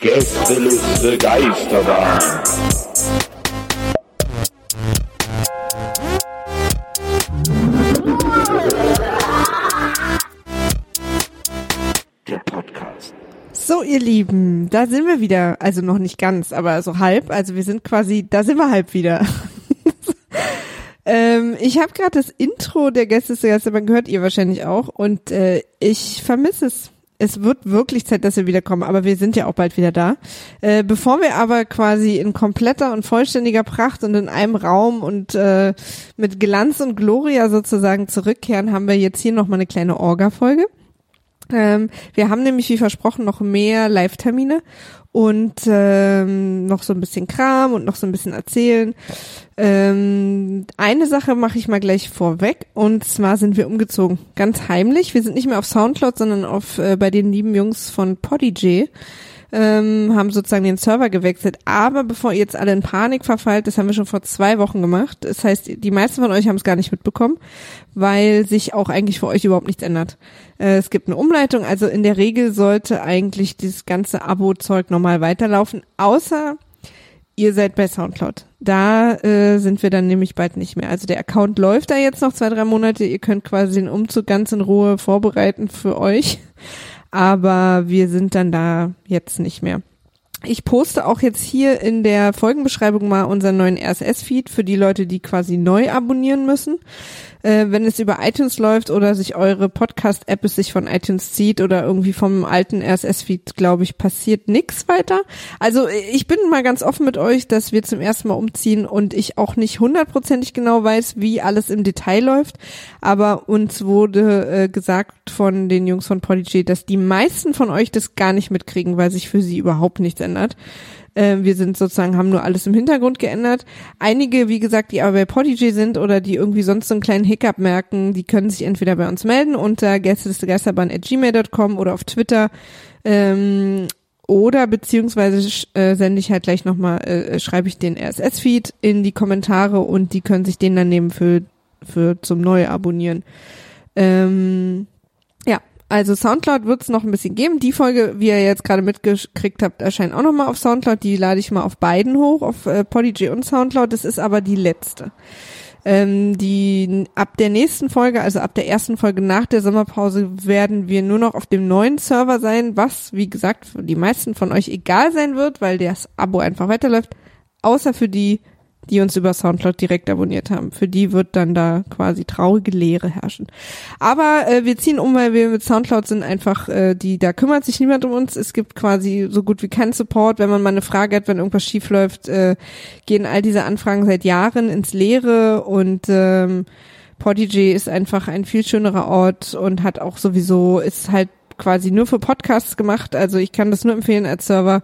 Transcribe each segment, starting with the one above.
Gästeliste Geisterbahn. Der Podcast. So, ihr Lieben, da sind wir wieder. Also noch nicht ganz, aber so halb. Also wir sind quasi, da sind wir halb wieder. Ähm, ich habe gerade das Intro der Gästeliste gehört, ihr wahrscheinlich auch. Und äh, ich vermisse es es wird wirklich Zeit, dass wir wiederkommen, aber wir sind ja auch bald wieder da. Äh, bevor wir aber quasi in kompletter und vollständiger Pracht und in einem Raum und äh, mit Glanz und Gloria sozusagen zurückkehren, haben wir jetzt hier nochmal eine kleine Orga-Folge. Ähm, wir haben nämlich, wie versprochen, noch mehr Live-Termine und ähm, noch so ein bisschen Kram und noch so ein bisschen erzählen. Ähm, eine Sache mache ich mal gleich vorweg und zwar sind wir umgezogen, ganz heimlich. Wir sind nicht mehr auf Soundcloud, sondern auf äh, bei den lieben Jungs von Podigy ähm, haben sozusagen den Server gewechselt. Aber bevor ihr jetzt alle in Panik verfallt, das haben wir schon vor zwei Wochen gemacht. Das heißt, die meisten von euch haben es gar nicht mitbekommen, weil sich auch eigentlich für euch überhaupt nichts ändert. Äh, es gibt eine Umleitung, also in der Regel sollte eigentlich dieses ganze Abo-Zeug normal weiterlaufen, außer ihr seid bei Soundcloud. Da äh, sind wir dann nämlich bald nicht mehr. Also der Account läuft da jetzt noch zwei, drei Monate. Ihr könnt quasi den Umzug ganz in Ruhe vorbereiten für euch aber wir sind dann da jetzt nicht mehr. Ich poste auch jetzt hier in der Folgenbeschreibung mal unseren neuen RSS-Feed für die Leute, die quasi neu abonnieren müssen äh, wenn es über iTunes läuft oder sich eure Podcast-App es sich von iTunes zieht oder irgendwie vom alten RSS-Feed, glaube ich, passiert nichts weiter. Also ich bin mal ganz offen mit euch, dass wir zum ersten Mal umziehen und ich auch nicht hundertprozentig genau weiß, wie alles im Detail läuft. Aber uns wurde äh, gesagt von den Jungs von Prodigy, dass die meisten von euch das gar nicht mitkriegen, weil sich für sie überhaupt nichts ändert. Äh, wir sind sozusagen, haben nur alles im Hintergrund geändert. Einige, wie gesagt, die aber bei Podigy sind oder die irgendwie sonst so einen kleinen Hiccup merken, die können sich entweder bei uns melden unter gästelistegeisterbahn.gmail.com oder auf Twitter. Ähm, oder beziehungsweise äh, sende ich halt gleich nochmal, äh, schreibe ich den RSS-Feed in die Kommentare und die können sich den dann nehmen für, für zum Neuabonnieren. Ähm, also Soundcloud wird es noch ein bisschen geben. Die Folge, wie ihr jetzt gerade mitgekriegt habt, erscheint auch nochmal auf Soundcloud. Die lade ich mal auf beiden hoch, auf äh, Podigy und Soundcloud. Das ist aber die letzte. Ähm, die ab der nächsten Folge, also ab der ersten Folge nach der Sommerpause, werden wir nur noch auf dem neuen Server sein, was, wie gesagt, für die meisten von euch egal sein wird, weil das Abo einfach weiterläuft, außer für die, die uns über Soundcloud direkt abonniert haben. Für die wird dann da quasi traurige Leere herrschen. Aber äh, wir ziehen um, weil wir mit Soundcloud sind einfach, äh, die, da kümmert sich niemand um uns. Es gibt quasi so gut wie keinen Support. Wenn man mal eine Frage hat, wenn irgendwas schief läuft, äh, gehen all diese Anfragen seit Jahren ins Leere und ähm, Podigy ist einfach ein viel schönerer Ort und hat auch sowieso, ist halt quasi nur für Podcasts gemacht. Also ich kann das nur empfehlen als Server,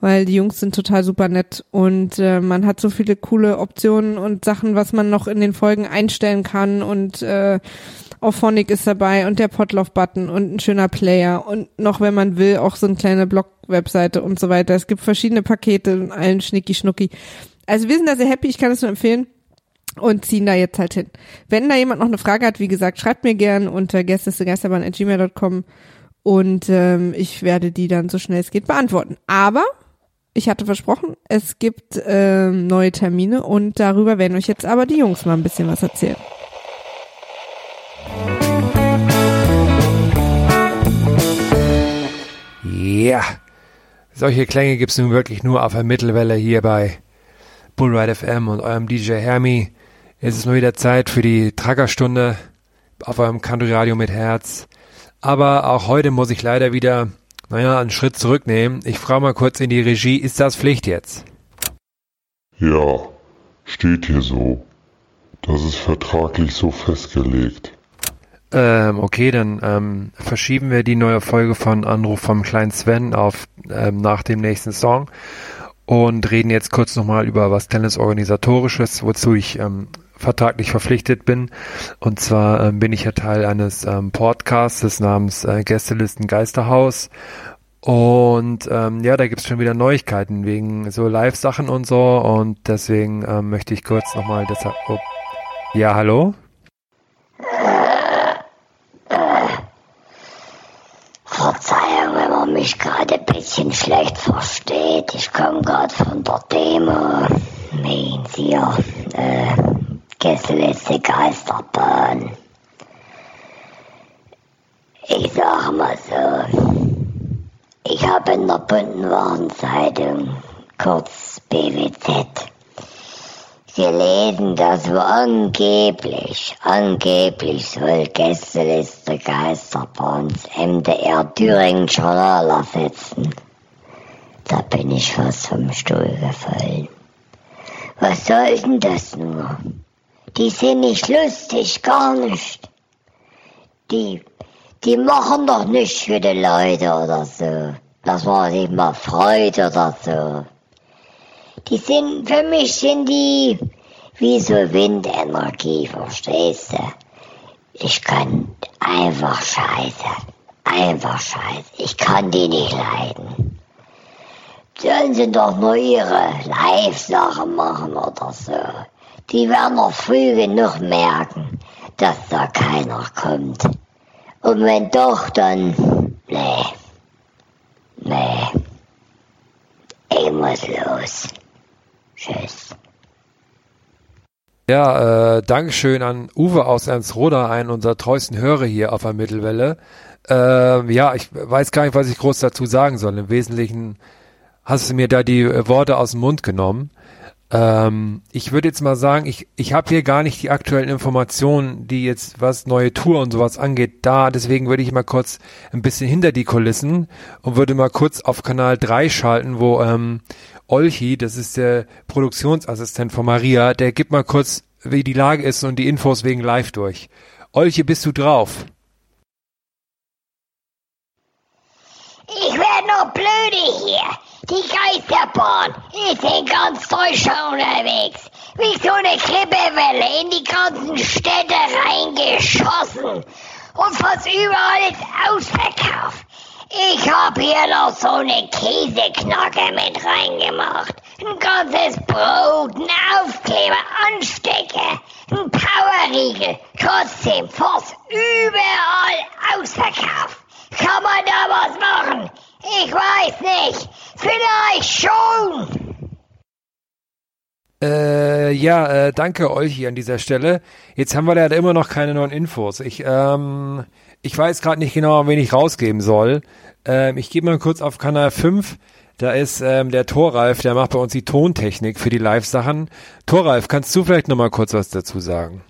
weil die Jungs sind total super nett und äh, man hat so viele coole Optionen und Sachen, was man noch in den Folgen einstellen kann und äh, Auphonic ist dabei und der Podlove-Button und ein schöner Player und noch, wenn man will, auch so eine kleine Blog-Webseite und so weiter. Es gibt verschiedene Pakete und allen Schnicki-Schnucki. Also wir sind da sehr happy, ich kann es nur empfehlen und ziehen da jetzt halt hin. Wenn da jemand noch eine Frage hat, wie gesagt, schreibt mir gern unter gästestegeisterbahn.gmail.com und ähm, ich werde die dann so schnell es geht beantworten. Aber ich hatte versprochen, es gibt ähm, neue Termine und darüber werden euch jetzt aber die Jungs mal ein bisschen was erzählen. Ja, solche Klänge gibt's nun wirklich nur auf der Mittelwelle hier bei Bullride FM und eurem DJ Hermi. Es ist mal wieder Zeit für die Trackerstunde auf eurem Country Radio mit Herz. Aber auch heute muss ich leider wieder, naja, einen Schritt zurücknehmen. Ich frage mal kurz in die Regie, ist das Pflicht jetzt? Ja, steht hier so. Das ist vertraglich so festgelegt. Ähm, okay, dann ähm, verschieben wir die neue Folge von Anruf vom kleinen Sven auf ähm, nach dem nächsten Song und reden jetzt kurz nochmal über was Tennisorganisatorisches, wozu ich ähm, vertraglich verpflichtet bin. Und zwar ähm, bin ich ja Teil eines ähm, Podcasts namens äh, Gästelisten Geisterhaus. Und ähm, ja, da gibt's schon wieder Neuigkeiten wegen so Live-Sachen und so. Und deswegen ähm, möchte ich kurz nochmal deshalb. Oh. Ja, hallo? mich gerade ein bisschen schlecht versteht, ich komme gerade von der Demo. Meinen Sie ja, äh, Gästeliste Geisterbahn. Ich sag mal so, ich habe in der bunten Warnzeitung, kurz BWZ, gelesen, dass wir angeblich, angeblich soll Gästeliste Geisterbahns MDR Thüringen Journal ersetzen. Da bin ich fast vom Stuhl gefallen. Was soll denn das nur? Die sind nicht lustig, gar nicht. Die, die machen doch nichts für die Leute oder so. Dass man sich mal freut oder so. Die sind, für mich sind die wie so Windenergie, verstehst du? Ich kann einfach scheiße. Einfach scheiße. Ich kann die nicht leiden. Sollen sie doch nur ihre Live-Sachen machen oder so. Die werden noch früh genug merken, dass da keiner kommt. Und wenn doch, dann, nee, nee, ich muss los. Tschüss. Ja, äh, Dankeschön an Uwe aus Ernst-Roda, einen unserer treuesten Hörer hier auf der Mittelwelle. Äh, ja, ich weiß gar nicht, was ich groß dazu sagen soll. Im Wesentlichen hast du mir da die Worte aus dem Mund genommen. Ähm, ich würde jetzt mal sagen, ich, ich habe hier gar nicht die aktuellen Informationen, die jetzt was neue Tour und sowas angeht, da. Deswegen würde ich mal kurz ein bisschen hinter die Kulissen und würde mal kurz auf Kanal 3 schalten, wo ähm, Olchi, das ist der Produktionsassistent von Maria, der gibt mal kurz, wie die Lage ist und die Infos wegen live durch. Olchi, bist du drauf? Ich werde noch blöde hier. Die Geisterbahn ist in ganz Deutschland unterwegs. Wie so eine Klippewelle in die ganzen Städte reingeschossen. Und fast überall ist ausverkauft. Ich hab hier noch so eine Käseknacke mit reingemacht. Ein ganzes Brot, ein Aufkleber, Anstecker, ein Powerriegel. Trotzdem fast überall ausverkauft. Kann man da was machen? Ich weiß nicht. Vielleicht schon. Äh, ja, äh, danke euch hier an dieser Stelle. Jetzt haben wir leider immer noch keine neuen Infos. Ich, ähm, ich weiß gerade nicht genau, wen ich rausgeben soll. Ähm, ich gebe mal kurz auf Kanal 5. Da ist ähm, der Thoralf, der macht bei uns die Tontechnik für die Live-Sachen. Thoralf, kannst du vielleicht noch mal kurz was dazu sagen?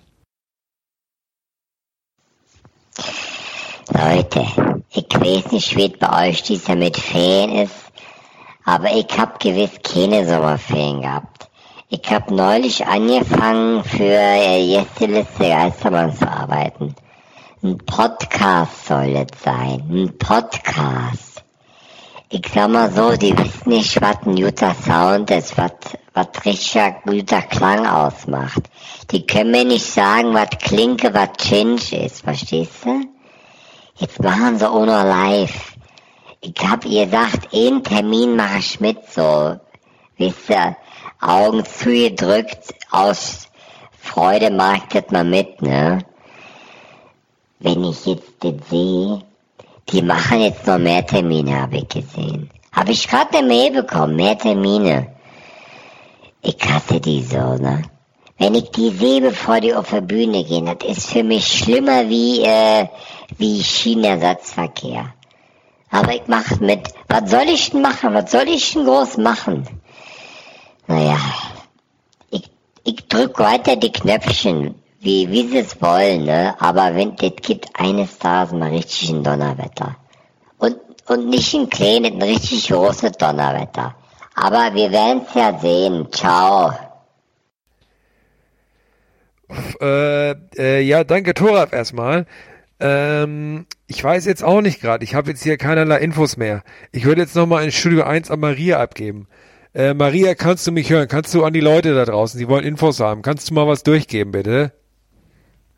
Leute, ich weiß nicht, wie es bei euch dieser mit Ferien ist, aber ich hab gewiss keine Sommerferien gehabt. Ich hab neulich angefangen, für äh, Gästeliste Geistermann zu arbeiten. Ein Podcast soll es sein. Ein Podcast. Ich sag mal so, die wissen nicht, was ein guter Sound ist, was, was richtiger guter Klang ausmacht. Die können mir nicht sagen, was Klinke, was Chinch ist, verstehst du? Jetzt machen sie auch noch live. Ich hab ihr gesagt, einen Termin mache ich mit, so. Wisst ihr, Augen zugedrückt, aus Freude mach ich das mal mit, ne? Wenn ich jetzt das sehe, die machen jetzt noch mehr Termine, habe ich gesehen. Habe ich gerade eine Mail bekommen, mehr Termine. Ich hasse die so, ne? Wenn ich die sehe, bevor die auf der Bühne gehen, das ist für mich schlimmer wie, äh, wie Schienenersatzverkehr. Aber ich mach mit. Was soll ich denn machen? Was soll ich denn groß machen? Naja, ich, ich drück weiter die Knöpfchen, wie, wie sie es wollen, ne? Aber wenn, das gibt eines Tages mal richtig ein Donnerwetter. Und, und nicht ein kleines, ein richtig großes Donnerwetter. Aber wir werden's ja sehen. Ciao. Äh, äh, ja, danke Thorab erstmal. Ähm, ich weiß jetzt auch nicht gerade. Ich habe jetzt hier keinerlei Infos mehr. Ich würde jetzt nochmal in Studio 1 an Maria abgeben. Äh, Maria, kannst du mich hören? Kannst du an die Leute da draußen, die wollen Infos haben, kannst du mal was durchgeben, bitte?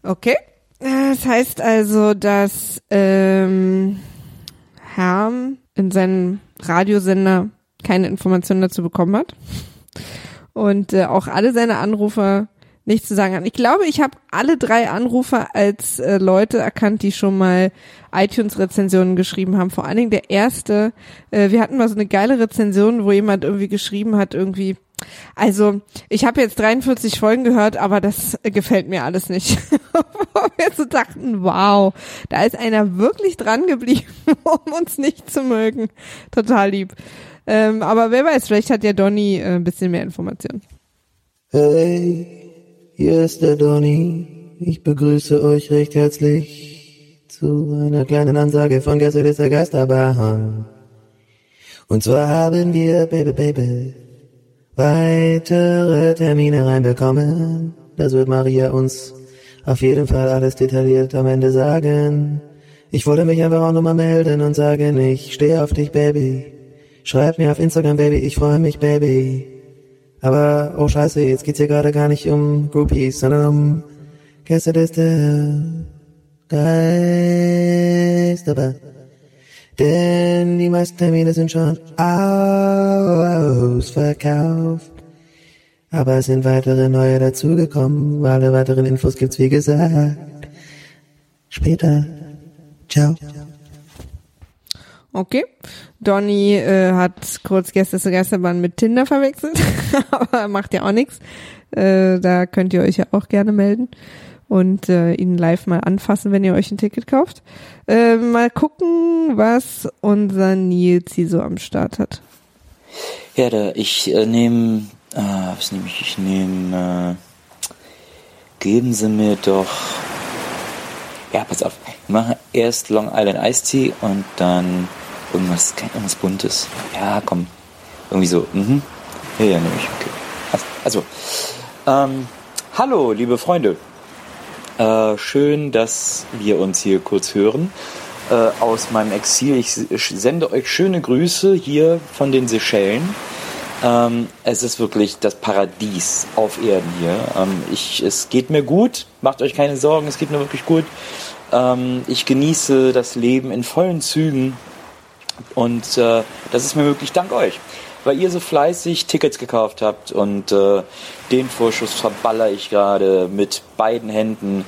Okay. Das heißt also, dass ähm, Herm in seinem Radiosender keine Informationen dazu bekommen hat. Und äh, auch alle seine Anrufer nichts zu sagen hat. Ich glaube, ich habe alle drei Anrufer als äh, Leute erkannt, die schon mal iTunes-Rezensionen geschrieben haben. Vor allen Dingen der erste. Äh, wir hatten mal so eine geile Rezension, wo jemand irgendwie geschrieben hat, irgendwie, also ich habe jetzt 43 Folgen gehört, aber das äh, gefällt mir alles nicht. wo wir so dachten, wow, da ist einer wirklich dran geblieben, um uns nicht zu mögen. Total lieb. Ähm, aber wer weiß, vielleicht hat ja Donny äh, ein bisschen mehr Informationen. Hey, hier ist der Donny. Ich begrüße euch recht herzlich zu einer kleinen Ansage von Gäste der Geisterbahn. Und zwar haben wir, Baby, Baby, weitere Termine reinbekommen. Das wird Maria uns auf jeden Fall alles detailliert am Ende sagen. Ich wollte mich einfach auch nochmal melden und sagen, ich stehe auf dich, Baby. Schreib mir auf Instagram, Baby, ich freue mich, Baby. Aber, oh scheiße, jetzt geht's hier gerade gar nicht um Groupies, sondern um Gästeliste Geisterbahn. Denn die meisten Termine sind schon ausverkauft. Aber es sind weitere neue dazugekommen. Alle weiteren Infos gibt's wie gesagt später. Ciao. Okay. Donny äh, hat kurz Gäste zur Geisterbahn mit Tinder verwechselt, aber macht ja auch nichts. Äh, da könnt ihr euch ja auch gerne melden und äh, ihn live mal anfassen, wenn ihr euch ein Ticket kauft. Äh, mal gucken, was unser Nils hier so am Start hat. Ja, da, ich äh, nehme, äh, was nehme ich? Ich nehme, äh, geben Sie mir doch, ja, pass auf, wir machen erst Long Island Iced Tea und dann irgendwas, irgendwas Buntes. Ja, komm, irgendwie so, mhm. Ja, ja, nehme ich, okay. Also, ähm, hallo, liebe Freunde. Äh, schön, dass wir uns hier kurz hören äh, aus meinem Exil. Ich, ich sende euch schöne Grüße hier von den Seychellen. Ähm, es ist wirklich das Paradies auf Erden hier. Ähm, ich, es geht mir gut, macht euch keine Sorgen, es geht mir wirklich gut. Ähm, ich genieße das Leben in vollen Zügen und äh, das ist mir möglich dank euch, weil ihr so fleißig Tickets gekauft habt und äh, den Vorschuss verballer ich gerade mit beiden Händen.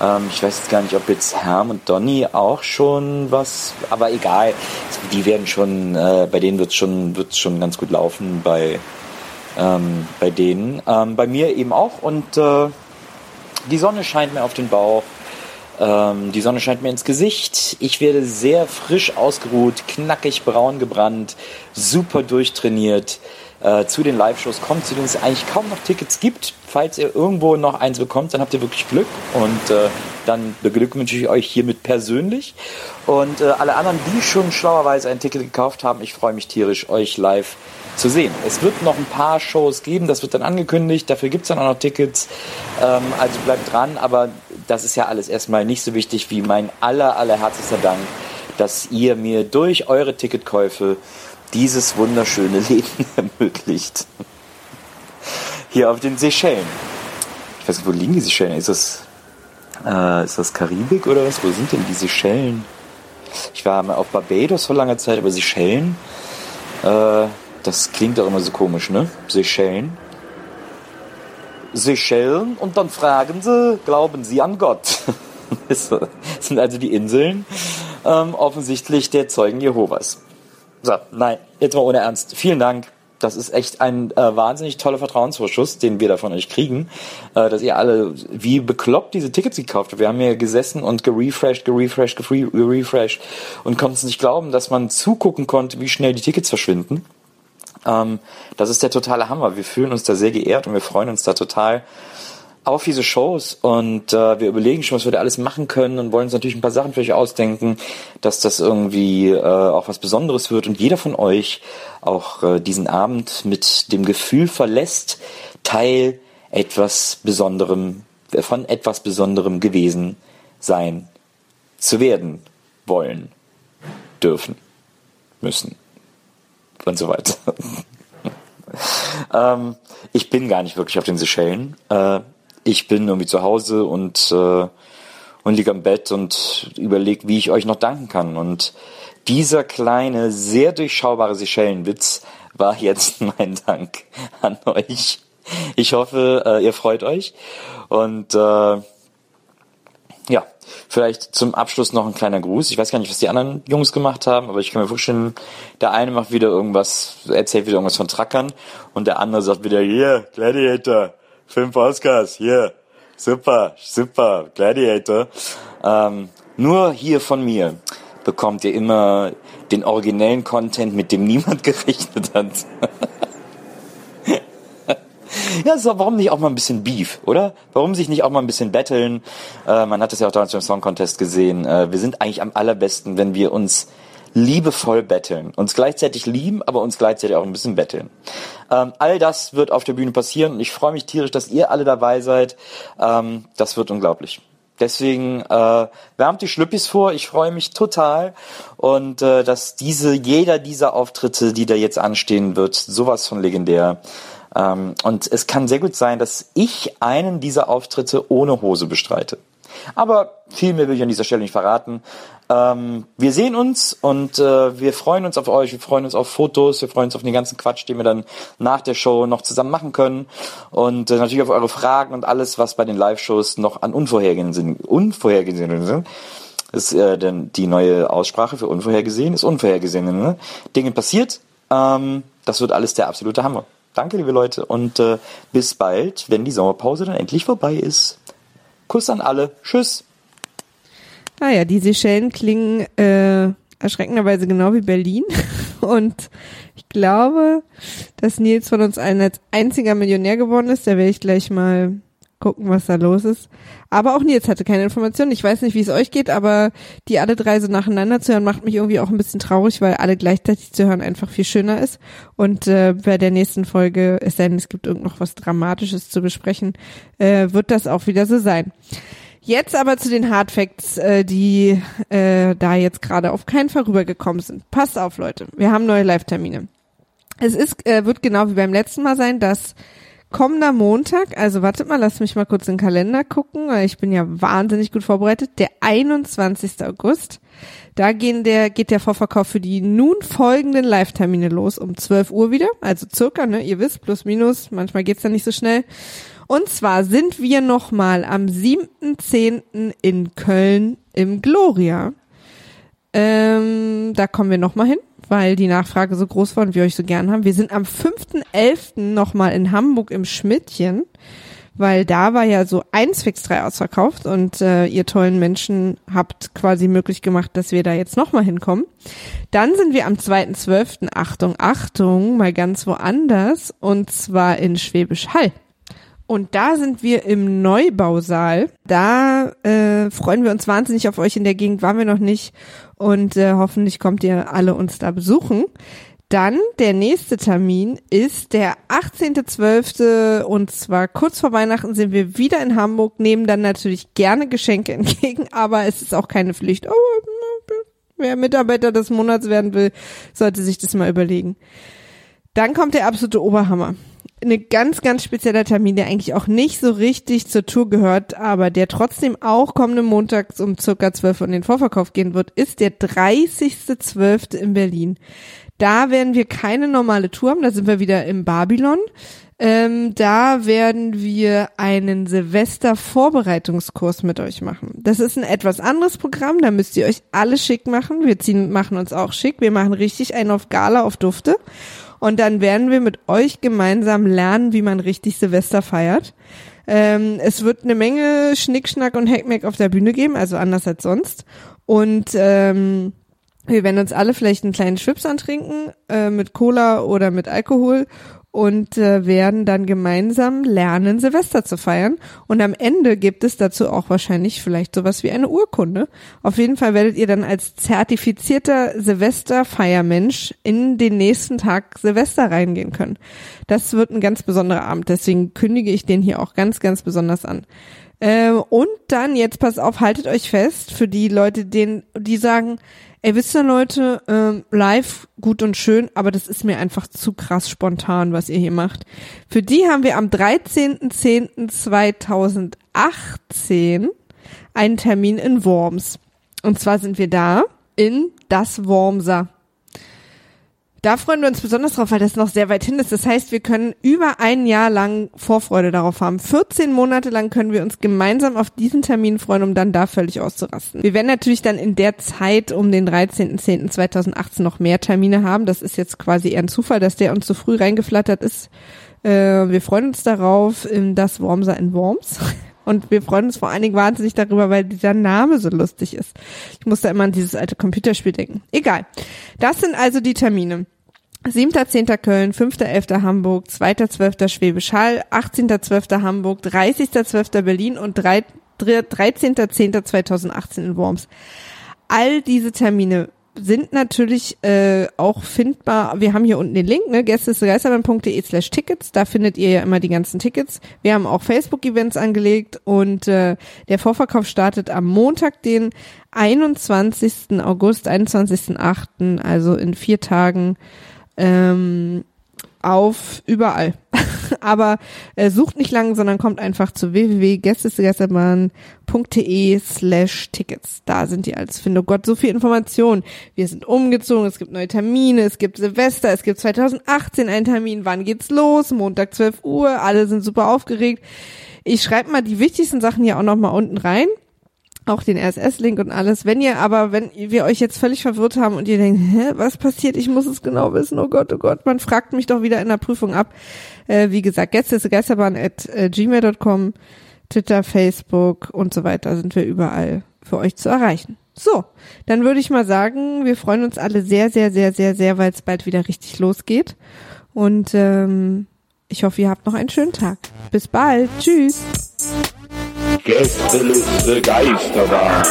Ähm, ich weiß jetzt gar nicht, ob jetzt Herm und Donny auch schon was, aber egal. Die werden schon, äh, bei denen wird es schon, wird's schon ganz gut laufen bei, ähm, bei denen. Ähm, bei mir eben auch und äh, die Sonne scheint mir auf den Bauch. Ähm, die Sonne scheint mir ins Gesicht. Ich werde sehr frisch ausgeruht, knackig braun gebrannt, super durchtrainiert. Äh, zu den Live-Shows kommt, zu denen es eigentlich kaum noch Tickets gibt. Falls ihr irgendwo noch eins bekommt, dann habt ihr wirklich Glück und äh, dann beglückwünsche ich euch hiermit persönlich. Und äh, alle anderen, die schon schlauerweise ein Ticket gekauft haben, ich freue mich tierisch, euch live zu sehen. Es wird noch ein paar Shows geben, das wird dann angekündigt, dafür gibt es dann auch noch Tickets. Ähm, also bleibt dran, aber das ist ja alles erstmal nicht so wichtig wie mein aller, aller herzlichster Dank, dass ihr mir durch eure Ticketkäufe dieses wunderschöne Leben ermöglicht. Hier auf den Seychellen. Ich weiß nicht, wo liegen die Seychellen? Ist das, äh, ist das Karibik oder was? Wo sind denn die Seychellen? Ich war mal auf Barbados vor langer Zeit, aber Seychellen, äh, das klingt doch immer so komisch, ne? Seychellen. Seychellen und dann fragen sie, glauben sie an Gott? das sind also die Inseln ähm, offensichtlich der Zeugen Jehovas. So, nein, jetzt mal ohne Ernst. Vielen Dank. Das ist echt ein äh, wahnsinnig toller Vertrauensvorschuss, den wir da von euch kriegen, äh, dass ihr alle wie bekloppt diese Tickets gekauft habt. Wir haben hier gesessen und gerefreshed, gerefreshed, gerefreshed und konnten es nicht glauben, dass man zugucken konnte, wie schnell die Tickets verschwinden. Ähm, das ist der totale Hammer. Wir fühlen uns da sehr geehrt und wir freuen uns da total, auf diese Shows und äh, wir überlegen schon, was wir da alles machen können und wollen uns natürlich ein paar Sachen für euch ausdenken, dass das irgendwie äh, auch was Besonderes wird und jeder von euch auch äh, diesen Abend mit dem Gefühl verlässt, Teil etwas Besonderem, äh, von etwas Besonderem gewesen sein zu werden wollen, dürfen, müssen und so weiter. ähm, ich bin gar nicht wirklich auf den Seychellen. Äh, ich bin irgendwie zu Hause und, äh, und liege am Bett und überlege, wie ich euch noch danken kann. Und dieser kleine, sehr durchschaubare Seychellenwitz war jetzt mein Dank an euch ich hoffe, äh, ihr freut euch. Und äh, ja, vielleicht zum Abschluss noch ein kleiner Gruß. Ich weiß gar nicht, was die anderen Jungs gemacht haben, aber ich kann mir vorstellen, der eine macht wieder irgendwas, erzählt wieder irgendwas von Trackern und der andere sagt wieder, hier, Gladiator, fünf Oscars, hier, super, super, Gladiator. Ähm, nur hier von mir bekommt ihr immer den originellen Content, mit dem niemand gerechnet hat. Ja, so, warum nicht auch mal ein bisschen Beef, oder? Warum sich nicht auch mal ein bisschen betteln? Äh, man hat das ja auch damals beim Song Contest gesehen. Äh, wir sind eigentlich am allerbesten, wenn wir uns liebevoll betteln. Uns gleichzeitig lieben, aber uns gleichzeitig auch ein bisschen betteln. Ähm, all das wird auf der Bühne passieren und ich freue mich tierisch, dass ihr alle dabei seid. Ähm, das wird unglaublich. Deswegen äh, wärmt die Schlüppis vor. Ich freue mich total und äh, dass diese jeder dieser Auftritte, die da jetzt anstehen wird, sowas von legendär. Ähm, und es kann sehr gut sein, dass ich einen dieser Auftritte ohne Hose bestreite. Aber viel mehr will ich an dieser Stelle nicht verraten. Ähm, wir sehen uns und äh, wir freuen uns auf euch, wir freuen uns auf Fotos, wir freuen uns auf den ganzen Quatsch, den wir dann nach der Show noch zusammen machen können. Und äh, natürlich auf eure Fragen und alles, was bei den Live-Shows noch an unvorhergesehen sind. Unvorhergesehen sind. ist äh, denn die neue Aussprache für unvorhergesehen, ist unvorhergesehene ne? Dinge passiert. Ähm, das wird alles der absolute Hammer. Danke, liebe Leute, und äh, bis bald, wenn die Sommerpause dann endlich vorbei ist. Kuss an alle. Tschüss. Naja, die Seychellen klingen äh, erschreckenderweise genau wie Berlin. Und ich glaube, dass Nils von uns allen als einziger Millionär geworden ist. Da werde ich gleich mal gucken, was da los ist. Aber auch Nils hatte keine Informationen. Ich weiß nicht, wie es euch geht, aber die alle drei so nacheinander zu hören, macht mich irgendwie auch ein bisschen traurig, weil alle gleichzeitig zu hören einfach viel schöner ist. Und äh, bei der nächsten Folge, es sei denn, es gibt irgend noch was Dramatisches zu besprechen, äh, wird das auch wieder so sein. Jetzt aber zu den Hardfacts, äh, die äh, da jetzt gerade auf keinen Fall rübergekommen sind. Passt auf, Leute. Wir haben neue Live-Termine. Es ist, äh, wird genau wie beim letzten Mal sein, dass kommender Montag, also wartet mal, lass mich mal kurz in den Kalender gucken, weil ich bin ja wahnsinnig gut vorbereitet, der 21. August. Da gehen der, geht der Vorverkauf für die nun folgenden Live-Termine los um 12 Uhr wieder, also circa, ne, ihr wisst, plus minus, manchmal geht's dann nicht so schnell. Und zwar sind wir nochmal am 7.10. in Köln im Gloria. Ähm, da kommen wir nochmal hin, weil die Nachfrage so groß war und wir euch so gern haben. Wir sind am 5.11. nochmal in Hamburg im Schmidtchen, weil da war ja so eins fix drei ausverkauft und äh, ihr tollen Menschen habt quasi möglich gemacht, dass wir da jetzt nochmal hinkommen. Dann sind wir am 2.12. Achtung, Achtung, mal ganz woanders und zwar in Schwäbisch Hall. Und da sind wir im Neubausaal. Da äh, freuen wir uns wahnsinnig auf euch in der Gegend, waren wir noch nicht. Und äh, hoffentlich kommt ihr alle uns da besuchen. Dann der nächste Termin ist der 18.12. und zwar kurz vor Weihnachten sind wir wieder in Hamburg, nehmen dann natürlich gerne Geschenke entgegen, aber es ist auch keine Pflicht. Oh, wer Mitarbeiter des Monats werden will, sollte sich das mal überlegen. Dann kommt der absolute Oberhammer eine ganz, ganz spezieller Termin, der eigentlich auch nicht so richtig zur Tour gehört, aber der trotzdem auch kommenden Montags um circa 12 Uhr in den Vorverkauf gehen wird, ist der 30.12. in Berlin. Da werden wir keine normale Tour haben, da sind wir wieder im Babylon. Ähm, da werden wir einen Silvester-Vorbereitungskurs mit euch machen. Das ist ein etwas anderes Programm, da müsst ihr euch alle schick machen. Wir ziehen, machen uns auch schick. Wir machen richtig einen auf Gala, auf Dufte. Und dann werden wir mit euch gemeinsam lernen, wie man richtig Silvester feiert. Ähm, es wird eine Menge Schnickschnack und Hackmack auf der Bühne geben, also anders als sonst. Und ähm, wir werden uns alle vielleicht einen kleinen Schwips antrinken äh, mit Cola oder mit Alkohol und äh, werden dann gemeinsam lernen, Silvester zu feiern. Und am Ende gibt es dazu auch wahrscheinlich vielleicht sowas wie eine Urkunde. Auf jeden Fall werdet ihr dann als zertifizierter Silvesterfeiermensch in den nächsten Tag Silvester reingehen können. Das wird ein ganz besonderer Abend, deswegen kündige ich den hier auch ganz, ganz besonders an. Ähm, und dann, jetzt pass auf, haltet euch fest, für die Leute, denen, die sagen, Ey, wisst ihr Leute, ähm, live gut und schön, aber das ist mir einfach zu krass spontan, was ihr hier macht. Für die haben wir am 13.10.2018 einen Termin in Worms. Und zwar sind wir da in das Wormser. Da freuen wir uns besonders drauf, weil das noch sehr weit hin ist. Das heißt, wir können über ein Jahr lang Vorfreude darauf haben. 14 Monate lang können wir uns gemeinsam auf diesen Termin freuen, um dann da völlig auszurasten. Wir werden natürlich dann in der Zeit um den 13.10.2018 noch mehr Termine haben. Das ist jetzt quasi eher ein Zufall, dass der uns so früh reingeflattert ist. Äh, wir freuen uns darauf das Wormser in Worms. Und wir freuen uns vor allen Dingen wahnsinnig darüber, weil dieser Name so lustig ist. Ich muss da immer an dieses alte Computerspiel denken. Egal. Das sind also die Termine. 7.10. Köln, 5.11. Hamburg, 2.12. Schwäbisch Hall, 18.12. Hamburg, 30.12. Berlin und 13.10.2018 in Worms. All diese Termine sind natürlich äh, auch findbar. Wir haben hier unten den Link, ne, gästesgeisterbahn.de slash Tickets. Da findet ihr ja immer die ganzen Tickets. Wir haben auch Facebook-Events angelegt und äh, der Vorverkauf startet am Montag, den 21. August, 21.8., also in vier Tagen ähm, auf überall. Aber äh, sucht nicht lang, sondern kommt einfach zu www.gästesgeisterbahn.de slash Tickets. Da sind die als Finde Gott so viel Information. Wir sind umgezogen, es gibt neue Termine, es gibt Silvester, es gibt 2018 einen Termin, wann geht's los? Montag 12 Uhr, alle sind super aufgeregt. Ich schreibe mal die wichtigsten Sachen hier auch nochmal unten rein auch den RSS-Link und alles. Wenn ihr aber, wenn wir euch jetzt völlig verwirrt haben und ihr denkt, hä, was passiert? Ich muss es genau wissen. Oh Gott, oh Gott. Man fragt mich doch wieder in der Prüfung ab. Äh, wie gesagt, jetzt ist geisterbahn at äh, gmail.com, Twitter, Facebook und so weiter sind wir überall für euch zu erreichen. So, dann würde ich mal sagen, wir freuen uns alle sehr, sehr, sehr, sehr, sehr, weil es bald wieder richtig losgeht. Und ähm, ich hoffe, ihr habt noch einen schönen Tag. Bis bald. Tschüss. Gästeliste Geisterbahn.